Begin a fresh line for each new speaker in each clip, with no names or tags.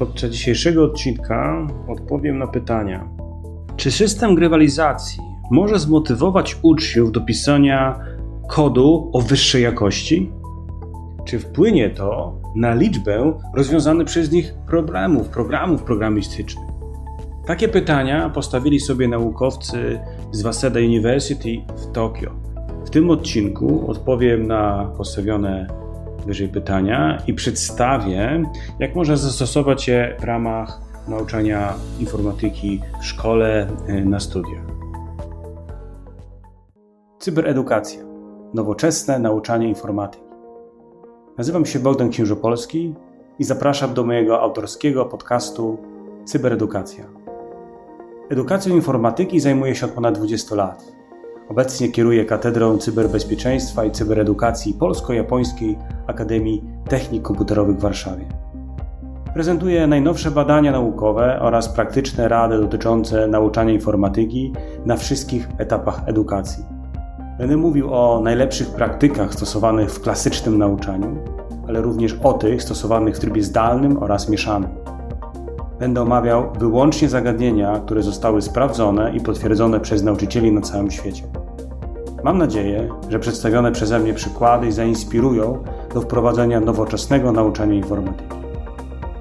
Podczas dzisiejszego odcinka odpowiem na pytania. Czy system grywalizacji może zmotywować uczniów do pisania kodu o wyższej jakości? Czy wpłynie to na liczbę rozwiązanych przez nich problemów, programów programistycznych? Takie pytania postawili sobie naukowcy z Waseda University w Tokio. W tym odcinku odpowiem na postawione wyżej pytania i przedstawię, jak można zastosować je w ramach nauczania informatyki w szkole, y, na studiach. Cyberedukacja. Nowoczesne nauczanie informatyki. Nazywam się Bogdan Księżopolski i zapraszam do mojego autorskiego podcastu Cyberedukacja. Edukacją informatyki zajmuję się od ponad 20 lat. Obecnie kieruję Katedrą Cyberbezpieczeństwa i Cyberedukacji Polsko-Japońskiej Akademii Technik Komputerowych w Warszawie. Prezentuję najnowsze badania naukowe oraz praktyczne rady dotyczące nauczania informatyki na wszystkich etapach edukacji. Będę mówił o najlepszych praktykach stosowanych w klasycznym nauczaniu, ale również o tych stosowanych w trybie zdalnym oraz mieszanym. Będę omawiał wyłącznie zagadnienia, które zostały sprawdzone i potwierdzone przez nauczycieli na całym świecie. Mam nadzieję, że przedstawione przeze mnie przykłady zainspirują do wprowadzenia nowoczesnego nauczania informatyki.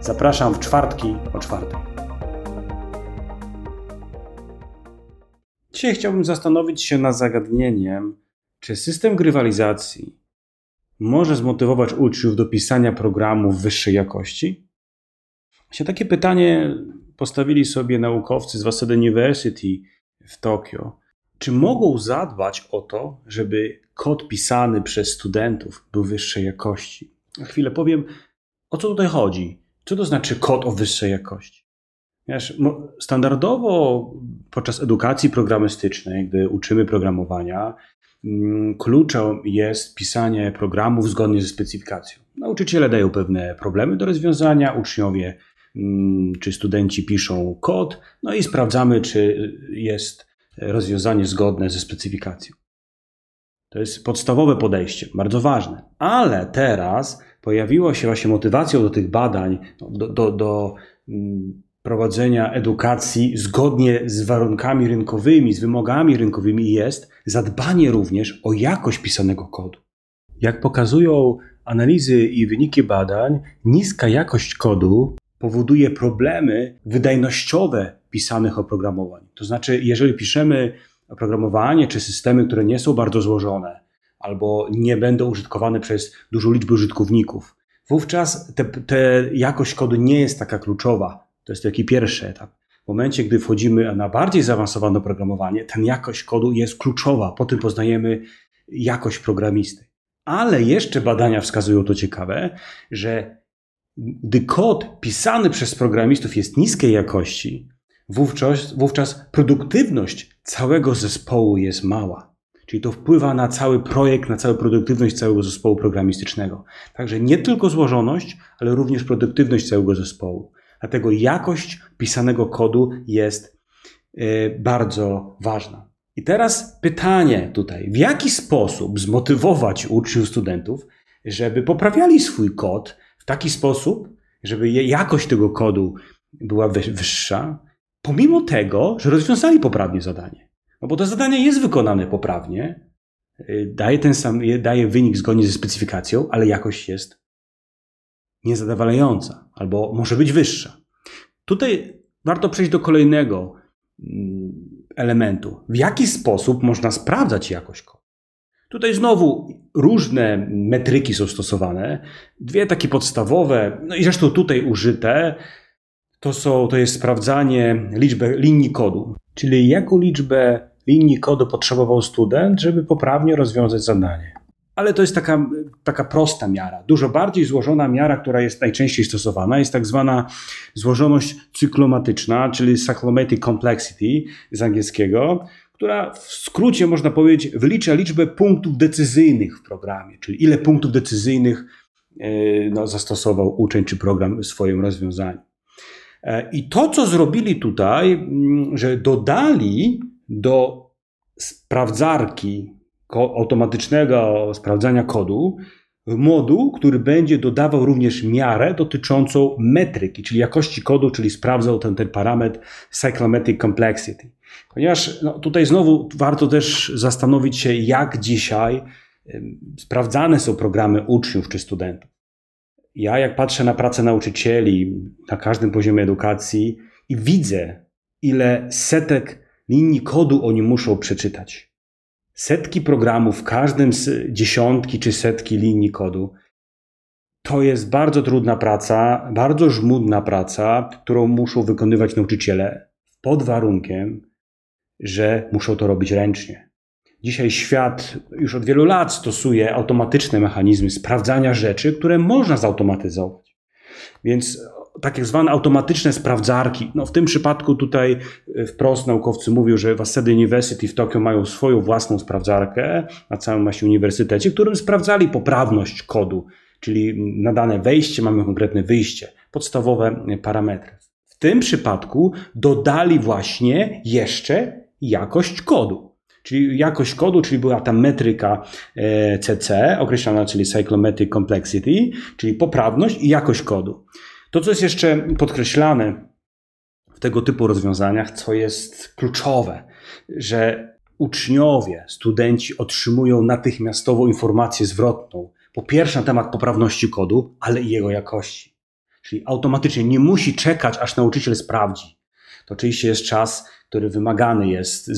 Zapraszam w czwartki o czwartej. Dzisiaj chciałbym zastanowić się nad zagadnieniem, czy system grywalizacji może zmotywować uczniów do pisania programów wyższej jakości? Się takie pytanie postawili sobie naukowcy z Waseda University w Tokio. Czy mogą zadbać o to, żeby kod pisany przez studentów był wyższej jakości? Na chwilę powiem, o co tutaj chodzi. Co to znaczy kod o wyższej jakości? Standardowo podczas edukacji programistycznej, gdy uczymy programowania, mm, kluczem jest pisanie programów zgodnie ze specyfikacją. Nauczyciele dają pewne problemy do rozwiązania, uczniowie czy studenci piszą kod, no i sprawdzamy, czy jest rozwiązanie zgodne ze specyfikacją. To jest podstawowe podejście, bardzo ważne. Ale teraz pojawiła się właśnie motywacją do tych badań, do, do, do mm, prowadzenia edukacji zgodnie z warunkami rynkowymi, z wymogami rynkowymi jest zadbanie również o jakość pisanego kodu. Jak pokazują analizy i wyniki badań, niska jakość kodu powoduje problemy wydajnościowe pisanych oprogramowań. To znaczy, jeżeli piszemy oprogramowanie czy systemy, które nie są bardzo złożone, albo nie będą użytkowane przez dużą liczbę użytkowników, wówczas te, te jakość kodu nie jest taka kluczowa. To jest taki pierwszy etap. W momencie, gdy wchodzimy na bardziej zaawansowane oprogramowanie, ten jakość kodu jest kluczowa. Po tym poznajemy jakość programisty. Ale jeszcze badania wskazują to ciekawe, że gdy kod pisany przez programistów jest niskiej jakości, wówczas, wówczas produktywność całego zespołu jest mała. Czyli to wpływa na cały projekt, na całą produktywność całego zespołu programistycznego. Także nie tylko złożoność, ale również produktywność całego zespołu. Dlatego jakość pisanego kodu jest y, bardzo ważna. I teraz pytanie tutaj: w jaki sposób zmotywować uczniów, studentów, żeby poprawiali swój kod taki sposób, żeby jakość tego kodu była wyższa, pomimo tego, że rozwiązali poprawnie zadanie. No bo to zadanie jest wykonane poprawnie, y, daje ten sam, daje wynik zgodnie ze specyfikacją, ale jakość jest niezadowalająca albo może być wyższa. Tutaj warto przejść do kolejnego mm, elementu. W jaki sposób można sprawdzać jakość kodu? Tutaj znowu różne metryki są stosowane. Dwie takie podstawowe, no i zresztą tutaj użyte, to, są, to jest sprawdzanie liczby linii kodu, czyli jaką liczbę linii kodu potrzebował student, żeby poprawnie rozwiązać zadanie. Ale to jest taka, taka prosta miara. Dużo bardziej złożona miara, która jest najczęściej stosowana, jest tak zwana złożoność cyklomatyczna, czyli cyclomatic complexity z angielskiego, która w skrócie można powiedzieć wylicza liczbę punktów decyzyjnych w programie, czyli ile punktów decyzyjnych e, no, zastosował uczeń czy program w swoim rozwiązaniu. E, I to, co zrobili tutaj, mm, że dodali do sprawdzarki automatycznego sprawdzania kodu moduł, który będzie dodawał również miarę dotyczącą metryki, czyli jakości kodu, czyli sprawdzał ten, ten parametr cyclomatic complexity. Ponieważ no, tutaj znowu warto też zastanowić się, jak dzisiaj sprawdzane są programy uczniów czy studentów. Ja, jak patrzę na pracę nauczycieli na każdym poziomie edukacji i widzę, ile setek linii kodu oni muszą przeczytać. Setki programów, w każdym z dziesiątki czy setki linii kodu. To jest bardzo trudna praca, bardzo żmudna praca, którą muszą wykonywać nauczyciele pod warunkiem, że muszą to robić ręcznie. Dzisiaj świat już od wielu lat stosuje automatyczne mechanizmy sprawdzania rzeczy, które można zautomatyzować. Więc takie zwane automatyczne sprawdzarki. No w tym przypadku tutaj e, wprost naukowcy mówią, że Waseda University w Tokio mają swoją własną sprawdzarkę na całym właśnie uniwersytecie, którym sprawdzali poprawność kodu, czyli na dane wejście mamy konkretne wyjście, podstawowe parametry. W tym przypadku dodali właśnie jeszcze jakość kodu. Czyli jakość kodu, czyli była ta metryka CC, e, określana, czyli Cyclomatic Complexity, czyli poprawność i jakość kodu. To, co jest jeszcze podkreślane w tego typu rozwiązaniach, co jest kluczowe, że uczniowie, studenci otrzymują natychmiastową informację zwrotną. Po pierwsze na temat poprawności kodu, ale i jego jakości. Czyli automatycznie nie musi czekać, aż nauczyciel sprawdzi. To oczywiście jest czas, który wymagany jest,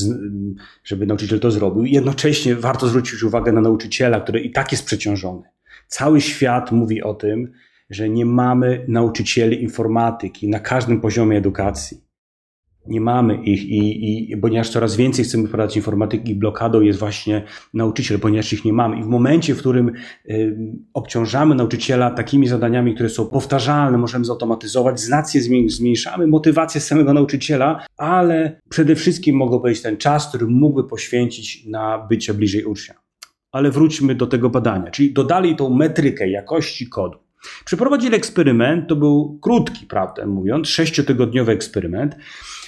żeby nauczyciel to zrobił. Jednocześnie warto zwrócić uwagę na nauczyciela, który i tak jest przeciążony. Cały świat mówi o tym, że nie mamy nauczycieli informatyki na każdym poziomie edukacji. Nie mamy ich i, i ponieważ coraz więcej chcemy wprowadzać informatyki, blokadą jest właśnie nauczyciel, ponieważ ich nie mamy. I w momencie, w którym y, obciążamy nauczyciela takimi zadaniami, które są powtarzalne, możemy zautomatyzować, znacznie zmniejszamy motywację samego nauczyciela, ale przede wszystkim mogą być ten czas, który mógłby poświęcić na bycie bliżej ucznia. Ale wróćmy do tego badania, czyli dodali tą metrykę jakości kodu. Przeprowadzili eksperyment, to był krótki, prawdę mówiąc, sześciotygodniowy eksperyment.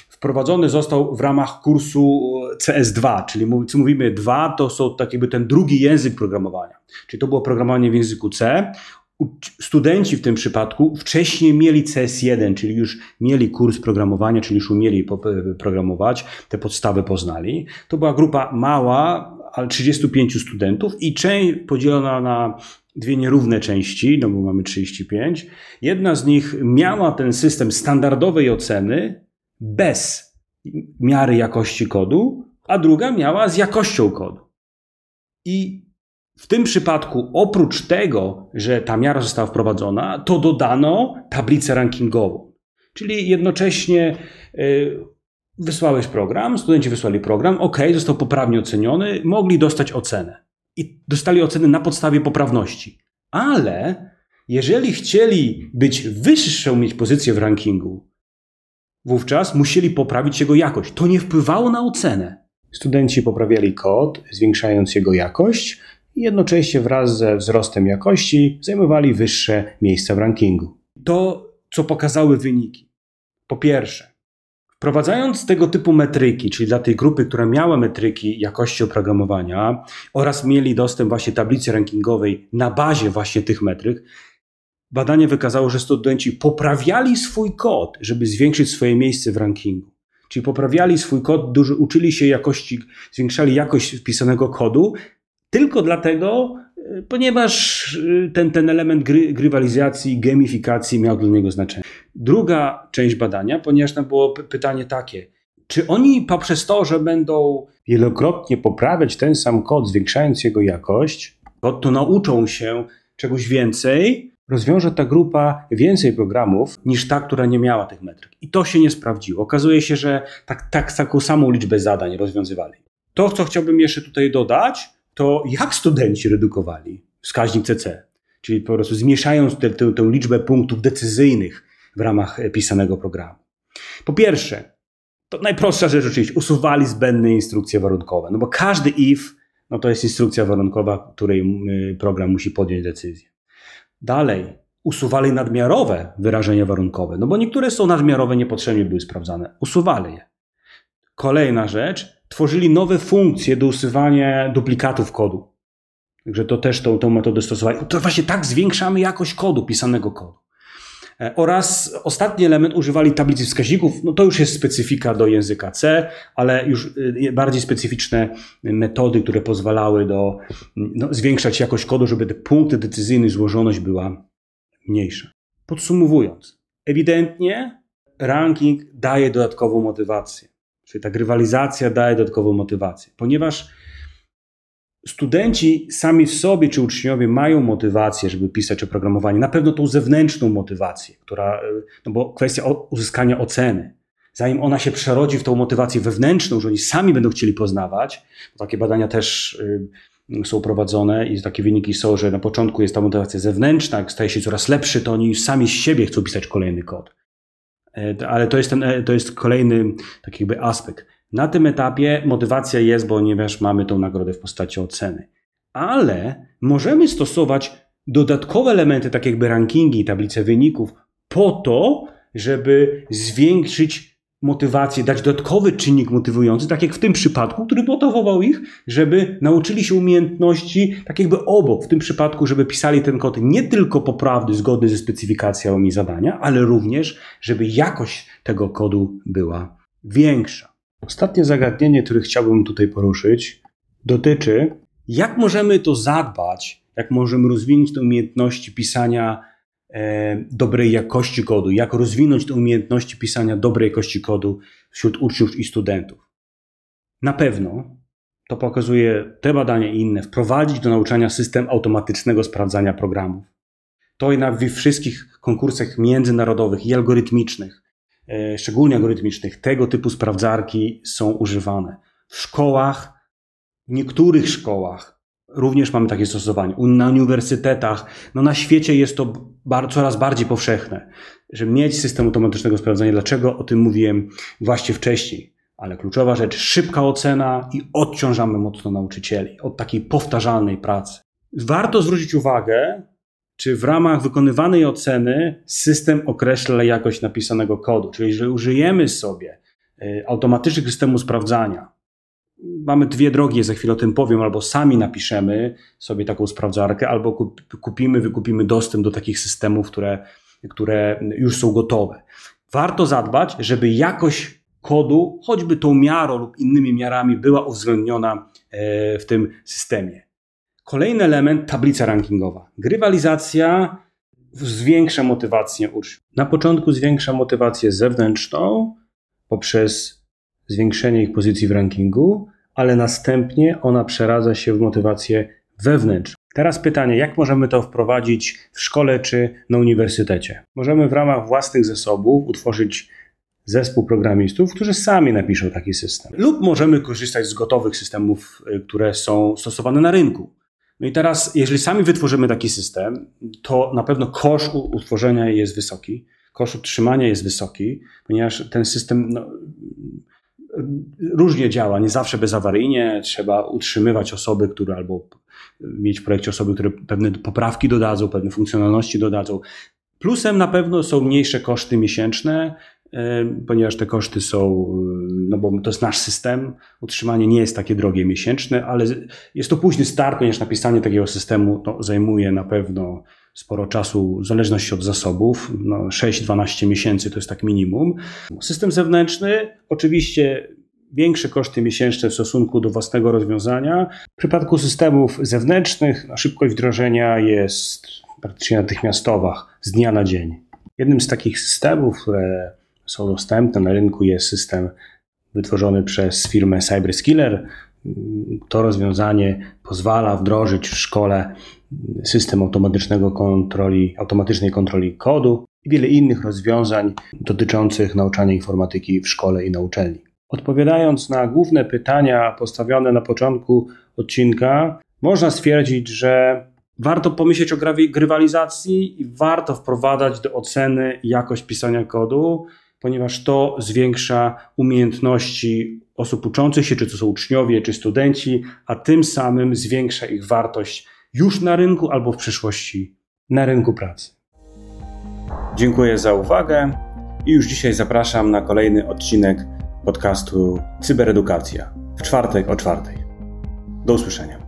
Wprowadzony został w ramach kursu CS2, czyli co mówimy dwa, to są tak jakby ten drugi język programowania. Czyli to było programowanie w języku C. Studenci w tym przypadku wcześniej mieli CS1, czyli już mieli kurs programowania, czyli już umieli programować, te podstawy poznali. To była grupa mała, ale 35 studentów i część podzielona na dwie nierówne części, no bo mamy 35. Jedna z nich miała ten system standardowej oceny bez miary jakości kodu, a druga miała z jakością kodu. I w tym przypadku, oprócz tego, że ta miara została wprowadzona, to dodano tablicę rankingową. Czyli jednocześnie y, wysłałeś program, studenci wysłali program, ok, został poprawnie oceniony, mogli dostać ocenę i dostali oceny na podstawie poprawności. Ale jeżeli chcieli być wyższą, mieć pozycję w rankingu, wówczas musieli poprawić jego jakość. To nie wpływało na ocenę. Studenci poprawiali kod, zwiększając jego jakość, i jednocześnie wraz ze wzrostem jakości zajmowali wyższe miejsca w rankingu. To, co pokazały wyniki. Po pierwsze, Wprowadzając tego typu metryki, czyli dla tej grupy, która miała metryki jakości oprogramowania oraz mieli dostęp właśnie tablicy rankingowej na bazie właśnie tych metryk, badanie wykazało, że studenci poprawiali swój kod, żeby zwiększyć swoje miejsce w rankingu. Czyli poprawiali swój kod, uczyli się jakości, zwiększali jakość wpisanego kodu, tylko dlatego, ponieważ y, ten, ten element gry, grywalizacji, gamifikacji miał dla niego znaczenie. Druga część badania, ponieważ tam było pytanie takie, czy oni poprzez to, że będą wielokrotnie poprawiać ten sam kod, zwiększając jego jakość, to nauczą się czegoś więcej, rozwiąże ta grupa więcej programów niż ta, która nie miała tych metryk. I to się nie sprawdziło. Okazuje się, że tak, tak taką samą liczbę zadań rozwiązywali. To, co chciałbym jeszcze tutaj dodać, to jak studenci redukowali wskaźnik CC? Czyli po prostu zmniejszając tę, tę, tę liczbę punktów decyzyjnych w ramach pisanego programu. Po pierwsze, to najprostsza rzecz oczywiście, usuwali zbędne instrukcje warunkowe, no bo każdy if no to jest instrukcja warunkowa, której y, program musi podjąć decyzję. Dalej, usuwali nadmiarowe wyrażenia warunkowe, no bo niektóre są nadmiarowe, niepotrzebnie były sprawdzane. Usuwali je. Kolejna rzecz, tworzyli nowe funkcje do usuwania duplikatów kodu. Także to też tą, tą metodę stosowali. To właśnie tak zwiększamy jakość kodu, pisanego kodu. E, oraz ostatni element używali tablicy wskaźników. No to już jest specyfika do języka C, ale już e, bardziej specyficzne metody, które pozwalały do no, zwiększać jakość kodu, żeby te punkty decyzyjne, złożoność była mniejsza. Podsumowując, ewidentnie ranking daje dodatkową motywację. Czyli ta grywalizacja daje dodatkową motywację, ponieważ studenci sami sobie, czy uczniowie mają motywację, żeby pisać oprogramowanie. Na pewno tą zewnętrzną motywację, która, no bo kwestia uzyskania oceny. Zanim ona się przerodzi w tą motywację wewnętrzną, że oni sami będą chcieli poznawać, bo takie badania też y, są prowadzone i takie wyniki są, że na początku jest ta motywacja zewnętrzna, jak staje się coraz lepszy, to oni sami z siebie chcą pisać kolejny kod. E, ale to jest, ten, e, to jest kolejny taki jakby aspekt. Na tym etapie motywacja jest, ponieważ mamy tą nagrodę w postaci oceny. Ale możemy stosować dodatkowe elementy, tak jakby rankingi, tablice wyników, po to, żeby zwiększyć motywację, dać dodatkowy czynnik motywujący, tak jak w tym przypadku, który motywował ich, żeby nauczyli się umiejętności, tak jakby obok, w tym przypadku, żeby pisali ten kod nie tylko poprawny, zgodny ze specyfikacjami zadania, ale również, żeby jakość tego kodu była większa. Ostatnie zagadnienie, które chciałbym tutaj poruszyć, dotyczy, jak możemy to zadbać, jak możemy rozwinąć te umiejętności pisania dobrej jakości kodu, jak rozwinąć te umiejętności pisania dobrej jakości kodu wśród uczniów i studentów. Na pewno, to pokazuje te badania i inne, wprowadzić do nauczania system automatycznego sprawdzania programów. To jednak we wszystkich konkursach międzynarodowych i algorytmicznych E, szczególnie algorytmicznych, tego typu sprawdzarki są używane. W szkołach, w niektórych szkołach również mamy takie stosowanie. Na uniwersytetach, no na świecie jest to coraz bardziej powszechne, że mieć system automatycznego sprawdzania. Dlaczego o tym mówiłem właśnie wcześniej? Ale kluczowa rzecz, szybka ocena i odciążamy mocno nauczycieli od takiej powtarzalnej pracy. Warto zwrócić uwagę, czy w ramach wykonywanej oceny system określa jakość napisanego kodu. Czyli, że użyjemy sobie y, automatycznego systemu sprawdzania. Mamy dwie drogi, za chwilę o tym powiem, albo sami napiszemy sobie taką sprawdzarkę, albo kupimy, wykupimy dostęp do takich systemów, które, które już są gotowe. Warto zadbać, żeby jakość kodu, choćby tą miarą lub innymi miarami, była uwzględniona e, w tym systemie. Kolejny element tablica rankingowa. Grywalizacja zwiększa motywację uczniów. Na początku zwiększa motywację zewnętrzną poprzez zwiększenie ich pozycji w rankingu, ale następnie ona przeradza się w motywację wewnętrzną. Teraz pytanie, jak możemy to wprowadzić w szkole czy na uniwersytecie? Możemy w ramach własnych zasobów utworzyć zespół programistów, którzy sami napiszą taki system. Lub możemy korzystać z gotowych systemów, y, które są stosowane na rynku. No i teraz, jeżeli sami wytworzymy taki system, to na pewno koszt utworzenia jest wysoki, koszt utrzymania jest wysoki, ponieważ ten system no, różnie działa, nie zawsze bezawaryjnie, trzeba utrzymywać osoby, które albo mieć w projekcie osoby, które pewne poprawki dodadzą, pewne funkcjonalności dodadzą. Plusem na pewno są mniejsze koszty miesięczne, ponieważ te koszty są, no bo to jest nasz system, utrzymanie nie jest takie drogie miesięczne, ale jest to późny start, ponieważ napisanie takiego systemu no, zajmuje na pewno sporo czasu, w zależności od zasobów, no 6-12 miesięcy to jest tak minimum. System zewnętrzny, oczywiście większe koszty miesięczne w stosunku do własnego rozwiązania. W przypadku systemów zewnętrznych no, szybkość wdrożenia jest praktycznie natychmiastowa, z dnia na dzień. Jednym z takich systemów, które są dostępne. Na rynku jest system wytworzony przez firmę CyberSkiller. To rozwiązanie pozwala wdrożyć w szkole system automatycznego kontroli, automatycznej kontroli kodu i wiele innych rozwiązań dotyczących nauczania informatyki w szkole i na uczelni. Odpowiadając na główne pytania postawione na początku odcinka, można stwierdzić, że warto pomyśleć o grywalizacji i warto wprowadzać do oceny jakość pisania kodu ponieważ to zwiększa umiejętności osób uczących się, czy to są uczniowie, czy studenci, a tym samym zwiększa ich wartość już na rynku albo w przyszłości na rynku pracy. Dziękuję za uwagę i już dzisiaj zapraszam na kolejny odcinek podcastu Cyberedukacja w czwartek o czwartej. Do usłyszenia.